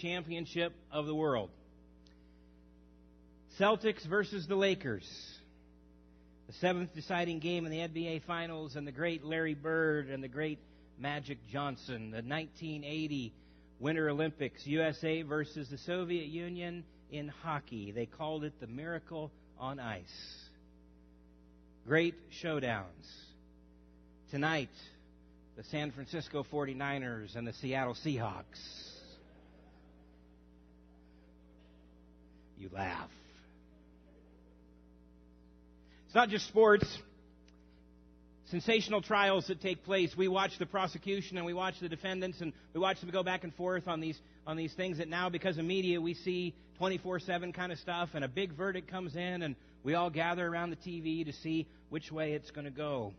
championship of the world. Celtics versus the Lakers. The seventh deciding game in the NBA Finals, and the great Larry Bird and the great Magic Johnson. The 1980 Winter Olympics, USA versus the Soviet Union in hockey. They called it the Miracle on Ice. Great showdowns. Tonight, the San Francisco 49ers and the Seattle Seahawks. You laugh. It's not just sports. Sensational trials that take place. We watch the prosecution and we watch the defendants and we watch them go back and forth on these on these things that now because of media we see 24/7 kind of stuff and a big verdict comes in and we all gather around the TV to see which way it's going to go.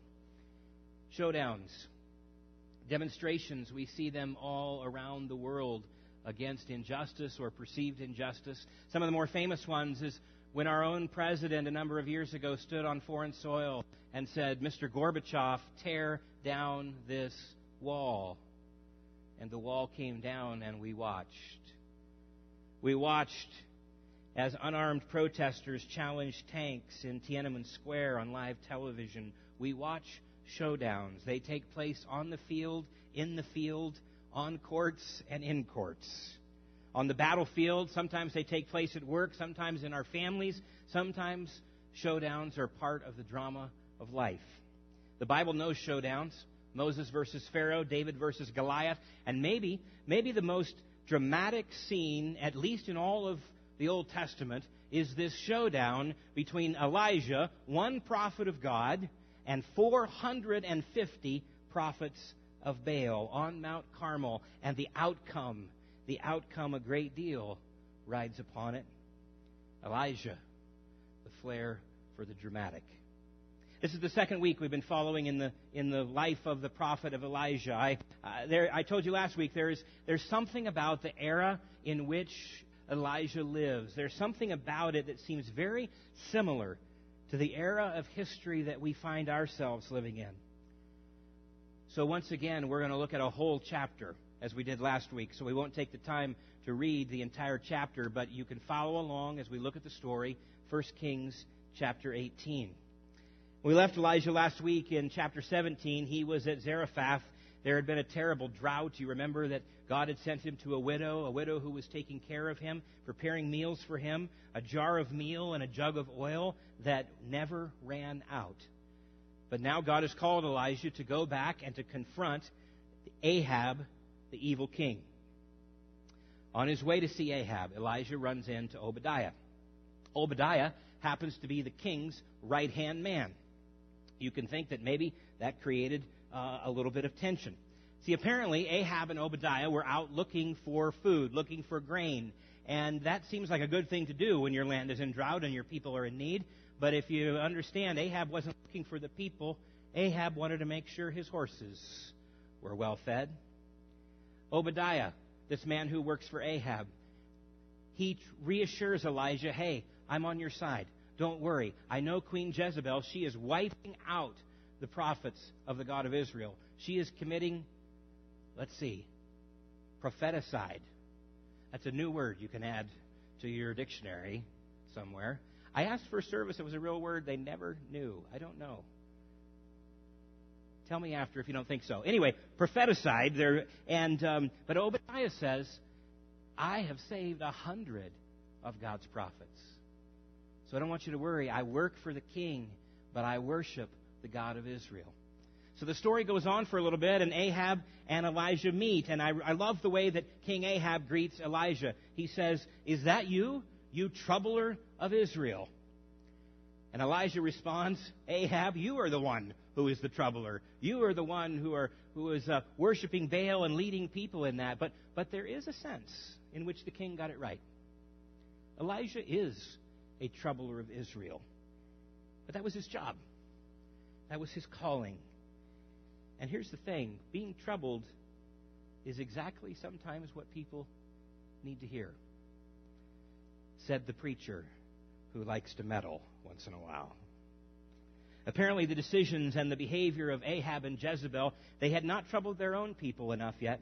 Showdowns, demonstrations, we see them all around the world against injustice or perceived injustice. Some of the more famous ones is when our own president a number of years ago stood on foreign soil and said, Mr. Gorbachev, tear down this wall. And the wall came down and we watched. We watched as unarmed protesters challenged tanks in Tiananmen Square on live television. We watch showdowns. They take place on the field, in the field, on courts, and in courts on the battlefield. Sometimes they take place at work, sometimes in our families, sometimes showdowns are part of the drama of life. The Bible knows showdowns. Moses versus Pharaoh, David versus Goliath, and maybe, maybe the most dramatic scene, at least in all of the Old Testament, is this showdown between Elijah, one prophet of God, and 450 prophets of Baal on Mount Carmel, and the outcome the outcome a great deal rides upon it. Elijah, the flair for the dramatic. This is the second week we've been following in the in the life of the prophet of Elijah. I uh, there I told you last week there is there's something about the era in which Elijah lives. There's something about it that seems very similar to the era of history that we find ourselves living in. So once again, we're going to look at a whole chapter as we did last week. So we won't take the time to read the entire chapter, but you can follow along as we look at the story, 1 Kings chapter 18. We left Elijah last week in chapter 17. He was at Zarephath. There had been a terrible drought. You remember that God had sent him to a widow, a widow who was taking care of him, preparing meals for him, a jar of meal and a jug of oil that never ran out. But now God has called Elijah to go back and to confront Ahab, the evil king. On his way to see Ahab, Elijah runs into Obadiah. Obadiah happens to be the king's right hand man. You can think that maybe that created uh, a little bit of tension. See, apparently, Ahab and Obadiah were out looking for food, looking for grain. And that seems like a good thing to do when your land is in drought and your people are in need. But if you understand, Ahab wasn't looking for the people. Ahab wanted to make sure his horses were well fed, Obadiah, this man who works for Ahab, he reassures Elijah, hey, I'm on your side. Don't worry. I know Queen Jezebel. She is wiping out the prophets of the God of Israel. She is committing, let's see, propheticide. That's a new word you can add to your dictionary somewhere. I asked for service. It was a real word. They never knew. I don't know. Tell me after if you don't think so. Anyway, propheticide there, and um, but Obadiah says, "I have saved a hundred of God's prophets." So I don't want you to worry. I work for the king, but I worship the God of Israel. So the story goes on for a little bit, and Ahab and Elijah meet. And I, I, love the way that King Ahab greets Elijah. He says, Is that you, you troubler of Israel? And Elijah responds, Ahab, you are the one who is the troubler. You are the one who are who is uh, worshiping Baal and leading people in that. But but there is a sense in which the king got it right. Elijah is a troubler of Israel. But that was his job. That was his calling. And here's the thing being troubled is exactly sometimes what people need to hear. Said the preacher who likes to meddle once in a while. Apparently, the decisions and the behavior of Ahab and Jezebel, they had not troubled their own people enough yet.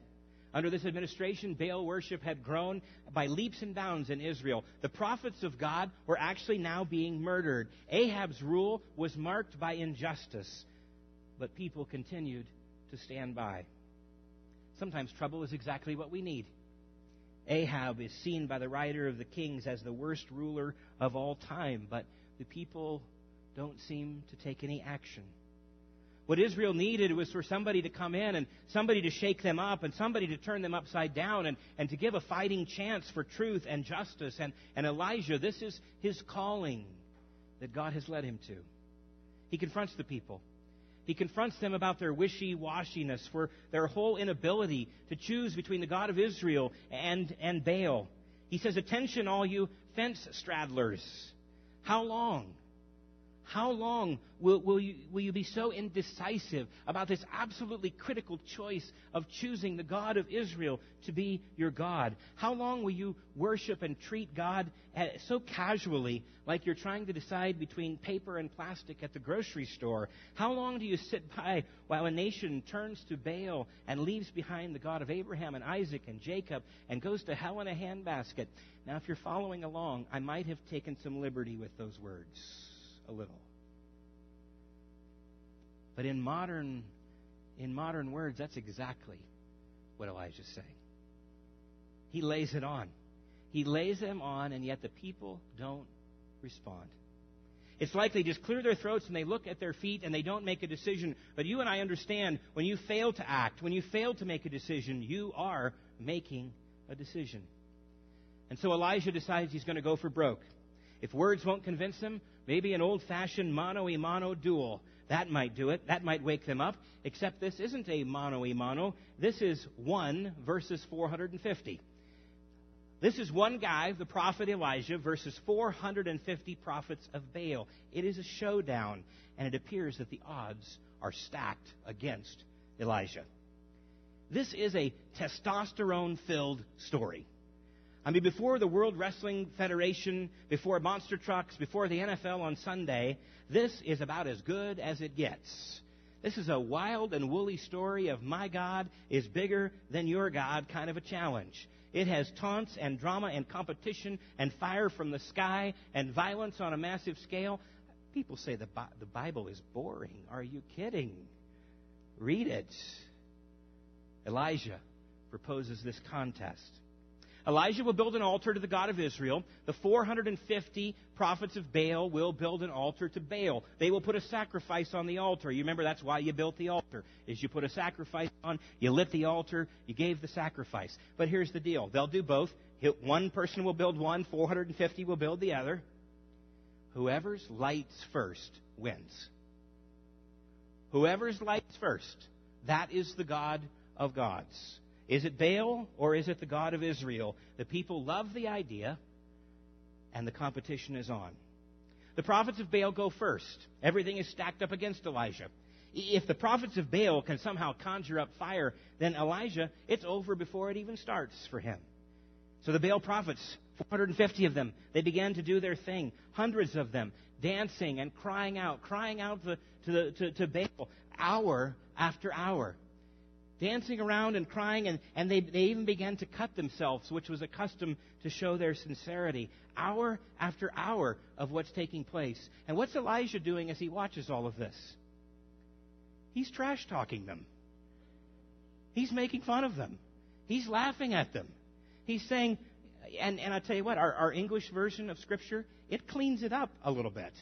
Under this administration, Baal worship had grown by leaps and bounds in Israel. The prophets of God were actually now being murdered. Ahab's rule was marked by injustice, but people continued to stand by. Sometimes trouble is exactly what we need. Ahab is seen by the writer of the Kings as the worst ruler of all time, but the people don't seem to take any action. What Israel needed was for somebody to come in and somebody to shake them up and somebody to turn them upside down and, and to give a fighting chance for truth and justice. And, and Elijah, this is his calling that God has led him to. He confronts the people. He confronts them about their wishy washiness, for their whole inability to choose between the God of Israel and, and Baal. He says, Attention, all you fence straddlers. How long? How long will, will, you, will you be so indecisive about this absolutely critical choice of choosing the God of Israel to be your God? How long will you worship and treat God eh, so casually, like you're trying to decide between paper and plastic at the grocery store? How long do you sit by while a nation turns to Baal and leaves behind the God of Abraham and Isaac and Jacob and goes to hell in a handbasket? Now, if you're following along, I might have taken some liberty with those words a little. But in modern, in modern words, that's exactly what Elijah's saying. He lays it on. He lays them on, and yet the people don't respond. It's like they just clear their throats and they look at their feet and they don't make a decision. But you and I understand when you fail to act, when you fail to make a decision, you are making a decision. And so Elijah decides he's going to go for broke. If words won't convince him, maybe an old fashioned mano a mano duel. That might do it. That might wake them up. Except this isn't a mano a mano. This is 1 versus 450. This is one guy, the prophet Elijah, versus 450 prophets of Baal. It is a showdown, and it appears that the odds are stacked against Elijah. This is a testosterone filled story. I mean, before the World Wrestling Federation, before monster trucks, before the NFL on Sunday, this is about as good as it gets. This is a wild and woolly story of my God is bigger than your God kind of a challenge. It has taunts and drama and competition and fire from the sky and violence on a massive scale. People say the, the Bible is boring. Are you kidding? Read it. Elijah proposes this contest. Elijah will build an altar to the God of Israel. The 450 prophets of Baal will build an altar to Baal. They will put a sacrifice on the altar. You remember that's why you built the altar. Is you put a sacrifice on, you lit the altar, you gave the sacrifice. But here's the deal. They'll do both. One person will build one, 450 will build the other. Whoever's lights first wins. Whoever's lights first, that is the God of gods. Is it Baal or is it the God of Israel? The people love the idea, and the competition is on. The prophets of Baal go first. Everything is stacked up against Elijah. If the prophets of Baal can somehow conjure up fire, then Elijah, it's over before it even starts for him. So the Baal prophets, 450 of them, they began to do their thing. Hundreds of them dancing and crying out, crying out to, to, to, to Baal hour after hour dancing around and crying, and, and they, they even began to cut themselves, which was a custom to show their sincerity, hour after hour of what's taking place. And what's Elijah doing as he watches all of this? He's trash talking them. He's making fun of them. He's laughing at them. He's saying, and, and I tell you what, our, our English version of Scripture, it cleans it up a little bit.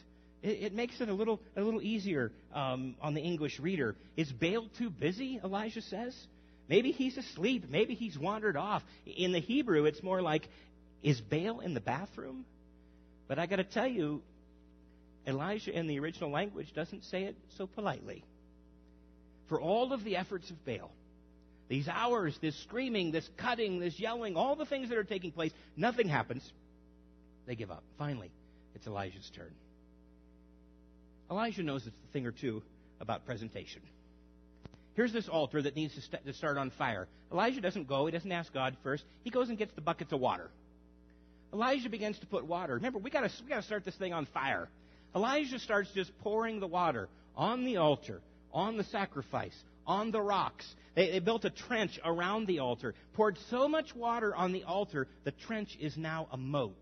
It, it makes it a little, a little easier um, on the English reader. Is Baal too busy, Elijah says? Maybe he's asleep. Maybe he's wandered off. In the Hebrew, it's more like, is Baal in the bathroom? But I got to tell you, Elijah in the original language doesn't say it so politely. For all of the efforts of Baal, these hours, this screaming, this cutting, this yelling, all the things that are taking place, nothing happens. They give up. Finally, it's Elijah's turn. Elijah knows a thing or two about presentation. Here's this altar that needs to, st- to start on fire. Elijah doesn't go, he doesn't ask God first. He goes and gets the buckets of water. Elijah begins to put water. Remember, we got we got to start this thing on fire. Elijah starts just pouring the water on the altar, on the sacrifice, on the rocks. They, they built a trench around the altar, poured so much water on the altar, the trench is now a moat.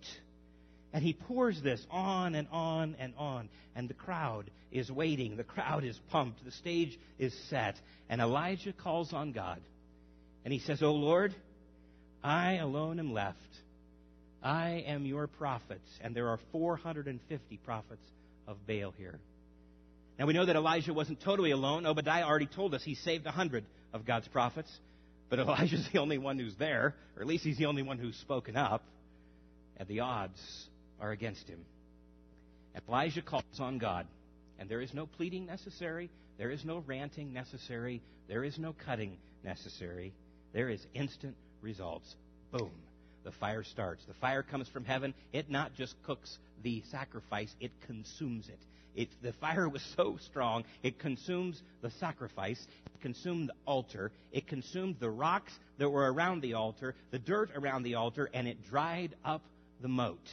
And he pours this on and on and on. And the crowd is waiting. The crowd is pumped. The stage is set. And Elijah calls on God. And he says, O Lord, I alone am left. I am your prophet. And there are 450 prophets of Baal here. Now we know that Elijah wasn't totally alone. Obadiah already told us he saved 100 of God's prophets. But Elijah's the only one who's there, or at least he's the only one who's spoken up. And the odds are against him. Elijah calls on God, and there is no pleading necessary, there is no ranting necessary, there is no cutting necessary. There is instant results. Boom. The fire starts. The fire comes from heaven. It not just cooks the sacrifice, it consumes it. It, the fire was so strong, it consumes the sacrifice, it consumed the altar, it consumed the rocks that were around the altar, the dirt around the altar, and it dried up the moat.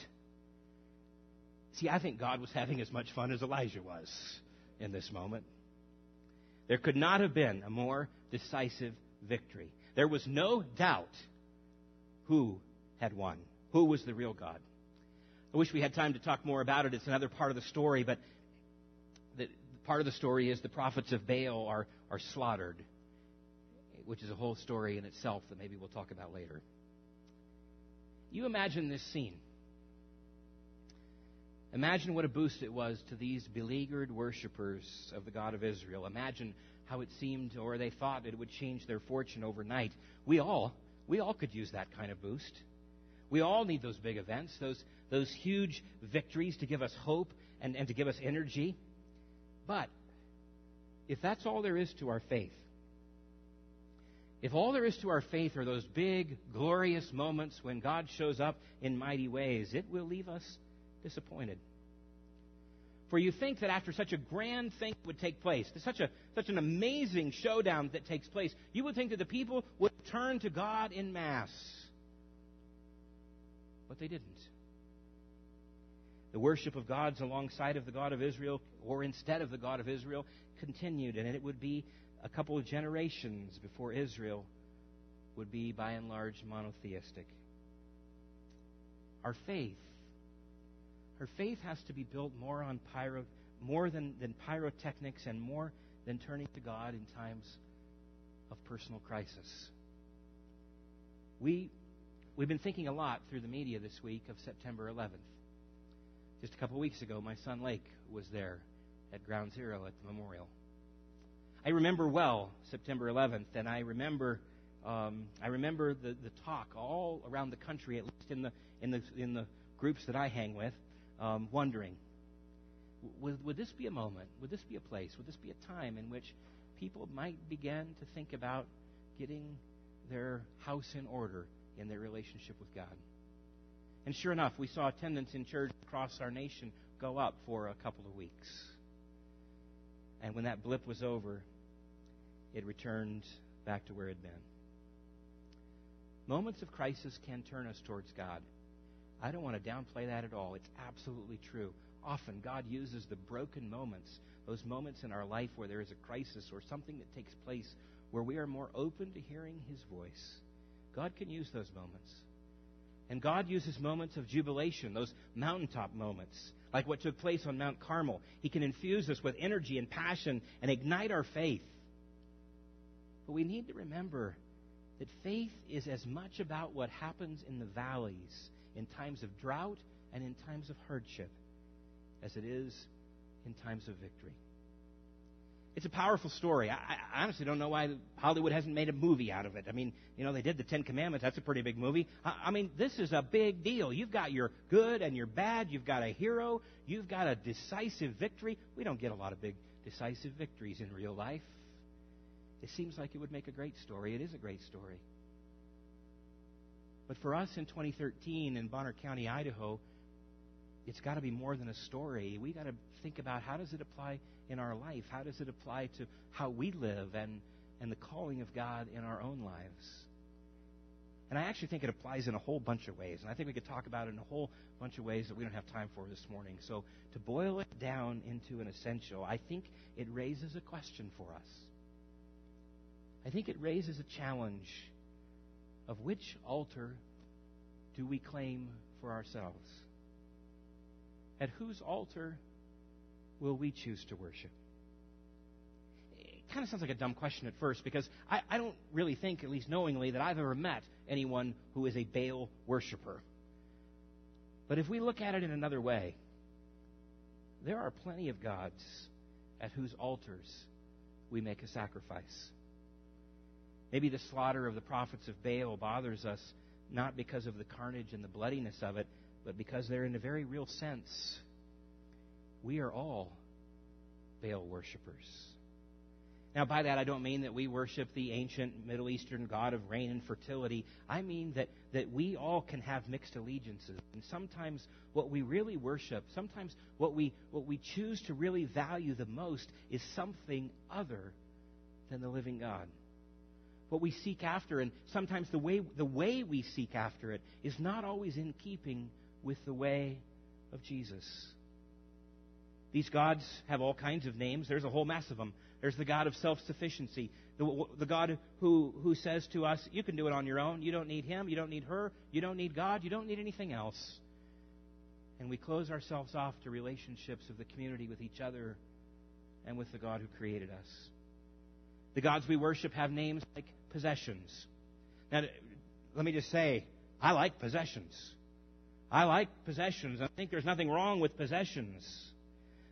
See, I think God was having as much fun as Elijah was in this moment. There could not have been a more decisive victory. There was no doubt who had won, who was the real God. I wish we had time to talk more about it. It's another part of the story, but the part of the story is the prophets of Baal are, are slaughtered, which is a whole story in itself that maybe we'll talk about later. You imagine this scene. Imagine what a boost it was to these beleaguered worshippers of the God of Israel. Imagine how it seemed or they thought it would change their fortune overnight. We all, we all could use that kind of boost. We all need those big events, those, those huge victories to give us hope and, and to give us energy. But if that's all there is to our faith, if all there is to our faith are those big, glorious moments when God shows up in mighty ways, it will leave us disappointed. For you think that after such a grand thing would take place, such, a, such an amazing showdown that takes place, you would think that the people would turn to God in mass. But they didn't. The worship of gods alongside of the God of Israel, or instead of the God of Israel, continued, and it would be a couple of generations before Israel would be by and large monotheistic. Our faith her faith has to be built more on pyro, more than, than pyrotechnics and more than turning to God in times of personal crisis. We, we've been thinking a lot through the media this week of September 11th. Just a couple of weeks ago, my son Lake was there at Ground Zero at the memorial. I remember well September 11th, and I remember um, I remember the, the talk all around the country, at least in the in the in the groups that I hang with, um, wondering would, would this be a moment? Would this be a place? Would this be a time in which people might begin to think about getting their house in order in their relationship with God? And sure enough, we saw attendance in church across our nation go up for a couple of weeks. And when that blip was over, it returned back to where it had been. Moments of crisis can turn us towards God. I don't want to downplay that at all. It's absolutely true. Often, God uses the broken moments, those moments in our life where there is a crisis or something that takes place where we are more open to hearing His voice. God can use those moments. And God uses moments of jubilation, those mountaintop moments, like what took place on Mount Carmel. He can infuse us with energy and passion and ignite our faith. But we need to remember that faith is as much about what happens in the valleys in times of drought and in times of hardship as it is in times of victory. It's a powerful story. I, I, honestly don't know why Hollywood hasn't made a movie out of it. I mean, you know, they did the Ten Commandments. That's a pretty big movie. I, I mean, this is a big deal. You've got your good and your bad. You've got a hero. You've got a decisive victory. We don't get a lot of big decisive victories in real life. It seems like it would make a great story. It is a great story. But for us in 2013 in Bonner County, Idaho, it's got to be more than a story. We got to think about how does it apply in our life? How does it apply to how we live and, and the calling of God in our own lives? And I actually think it applies in a whole bunch of ways. And I think we could talk about it in a whole bunch of ways that we don't have time for this morning. So to boil it down into an essential, I think it raises a question for us. I think it raises a challenge of which altar do we claim for ourselves? At whose altar will we choose to worship? It kind of sounds like a dumb question at first because I, I don't really think, at least knowingly, that I've ever met anyone who is a Baal worshiper. But if we look at it in another way, there are plenty of gods at whose altars we make a sacrifice. Maybe the slaughter of the prophets of Baal bothers us not because of the carnage and the bloodiness of it, but because they're in a very real sense. We are all Baal worshippers. Now, by that, I don't mean that we worship the ancient Middle Eastern god of rain and fertility. I mean that, that we all can have mixed allegiances. And sometimes what we really worship, sometimes what we, what we choose to really value the most, is something other than the living God. What we seek after, and sometimes the way, the way we seek after it, is not always in keeping with the way of Jesus. These gods have all kinds of names. There's a whole mass of them. There's the God of self sufficiency, the, the God who, who says to us, You can do it on your own. You don't need him. You don't need her. You don't need God. You don't need anything else. And we close ourselves off to relationships of the community with each other and with the God who created us. The gods we worship have names like possessions. Now, let me just say, I like possessions. I like possessions. I think there's nothing wrong with possessions.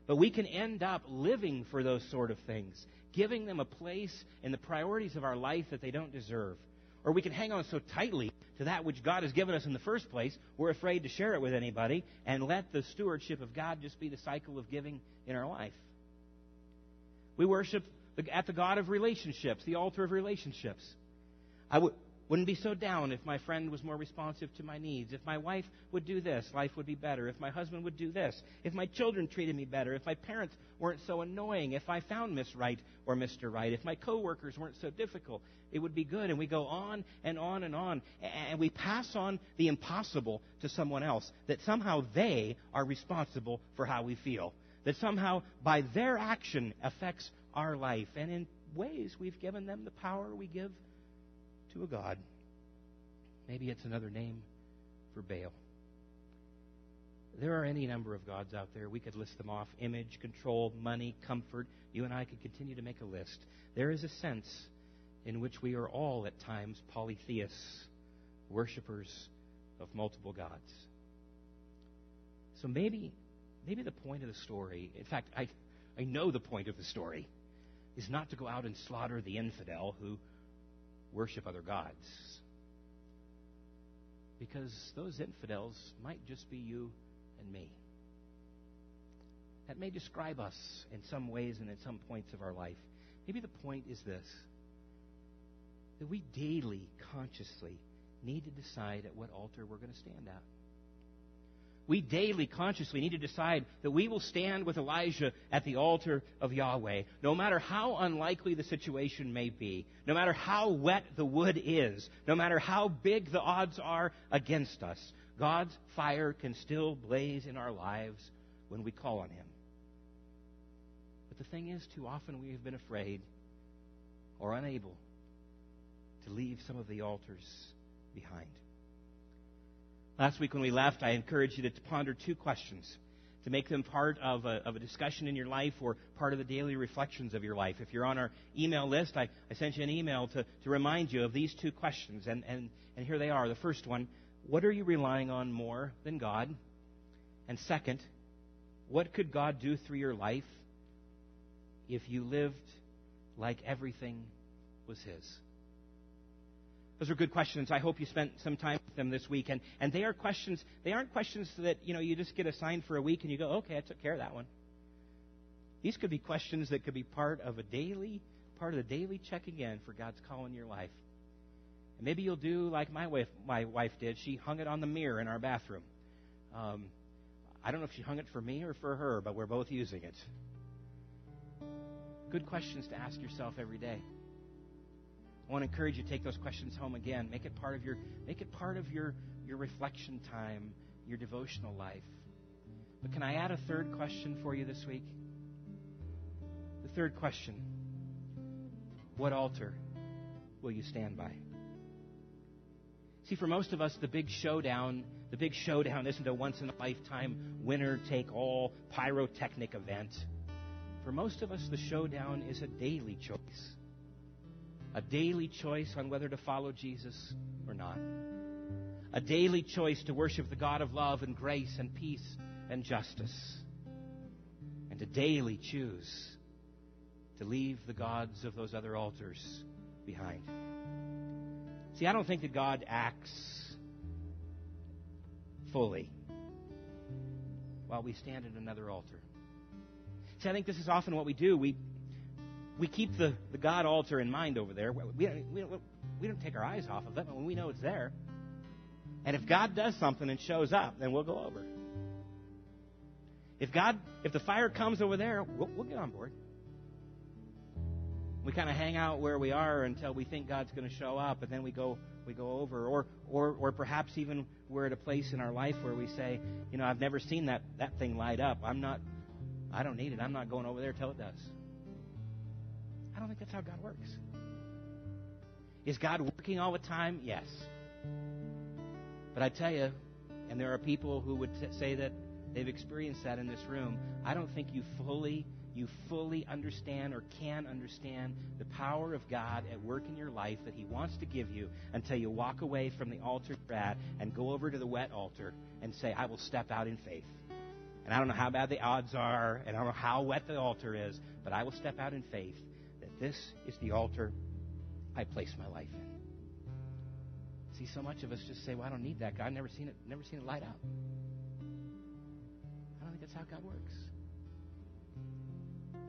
But we can end up living for those sort of things, giving them a place in the priorities of our life that they don't deserve. Or we can hang on so tightly to that which God has given us in the first place, we're afraid to share it with anybody, and let the stewardship of God just be the cycle of giving in our life. We worship at the God of relationships, the altar of relationships. I would wouldn't be so down if my friend was more responsive to my needs. If my wife would do this, life would be better. If my husband would do this. If my children treated me better. If my parents weren't so annoying. If I found Miss Right or Mr. Right. If my coworkers weren't so difficult. It would be good. And we go on and on and on. And we pass on the impossible to someone else. That somehow they are responsible for how we feel. That somehow by their action affects our life. And in ways we've given them the power we give to a God. Maybe it's another name for Baal. There are any number of gods out there. We could list them off image, control, money, comfort. You and I could continue to make a list. There is a sense in which we are all at times polytheists, worshippers of multiple gods. So maybe, maybe the point of the story, in fact, I, I know the point of the story, is not to go out and slaughter the infidel who worship other gods. Because those infidels might just be you and me. That may describe us in some ways and at some points of our life. Maybe the point is this that we daily, consciously need to decide at what altar we're going to stand at we daily, consciously need to decide that we will stand with Elijah at the altar of Yahweh, no matter how unlikely the situation may be, no matter how wet the wood is, no matter how big the odds are against us. God's fire can still blaze in our lives when we call on Him. But the thing is, too often we have been afraid or unable to leave some of the altars behind. Last week when we left, I encouraged you to ponder two questions, to make them part of a, of a, discussion in your life or part of the daily reflections of your life. If you're on our email list, I, I sent you an email to, to remind you of these two questions, and, and, and here they are. The first one What are you relying on more than God? And second, what could God do through your life if you lived like everything was His? Those are good questions. I hope you spent some time with them this week. And, and they are questions, they aren't questions that, you know, you just get assigned for a week and you go, okay, I took care of that one. These could be questions that could be part of a daily, part of the daily checking in for God's call in your life. And maybe you'll do like my wife, my wife did. She hung it on the mirror in our bathroom. Um, I don't know if she hung it for me or for her, but we're both using it. Good questions to ask yourself every day. I want to encourage you to take those questions home again. Make it part of your make it part of your, your reflection time, your devotional life. But can I add a third question for you this week? The third question. What altar will you stand by? See, for most of us, the big showdown, the big showdown isn't a once in a lifetime winner take all pyrotechnic event. For most of us, the showdown is a daily choice. A daily choice on whether to follow Jesus or not. A daily choice to worship the God of love and grace and peace and justice. And to daily choose to leave the gods of those other altars behind. See, I don't think that God acts fully while we stand at another altar. See, I think this is often what we do. We, we keep the, the God altar in mind over there. We, we, we, we don't take our eyes off of it when we know it's there. And if God does something and shows up, then we'll go over. If God, if the fire comes over there, we'll, we'll get on board. We kind of hang out where we are until we think God's going to show up, and then we go we go over. Or, or, or perhaps even we're at a place in our life where we say, you know, I've never seen that, that thing light up. I'm not, I don't need it. I'm not going over there till it does. I don't think that's how God works. Is God working all the time? Yes. But I tell you, and there are people who would t- say that they've experienced that in this room, I don't think you fully you fully understand or can understand the power of God at work in your life that He wants to give you until you walk away from the altar you're and go over to the wet altar and say, I will step out in faith. And I don't know how bad the odds are, and I don't know how wet the altar is, but I will step out in faith this is the altar I place my life in. See, so much of us just say, "Well, I don't need that God. I've never seen it. Never seen it light up." I don't think that's how God works.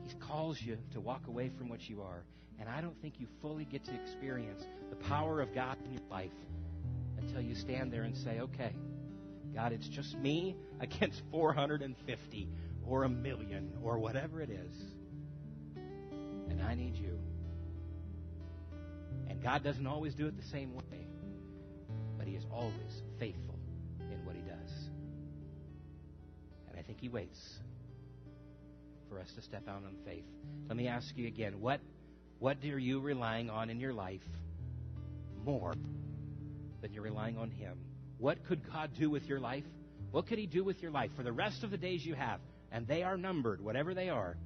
He calls you to walk away from what you are. And I don't think you fully get to experience the power of God in your life until you stand there and say, okay, God, it's just me against 450 or a million or whatever it is. And I need you. And God doesn't always do it the same way, but He is always faithful in what He does. And I think He waits for us to step out on faith. Let me ask you again what, what are you relying on in your life more than you're relying on Him? What could God do with your life? What could He do with your life for the rest of the days you have? And they are numbered, whatever they are.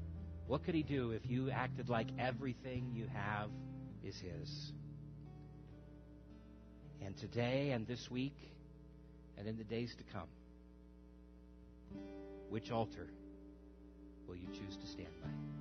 What could He do if you acted like everything you have is His? And today and this week and in the days to come, which altar will you choose to stand by?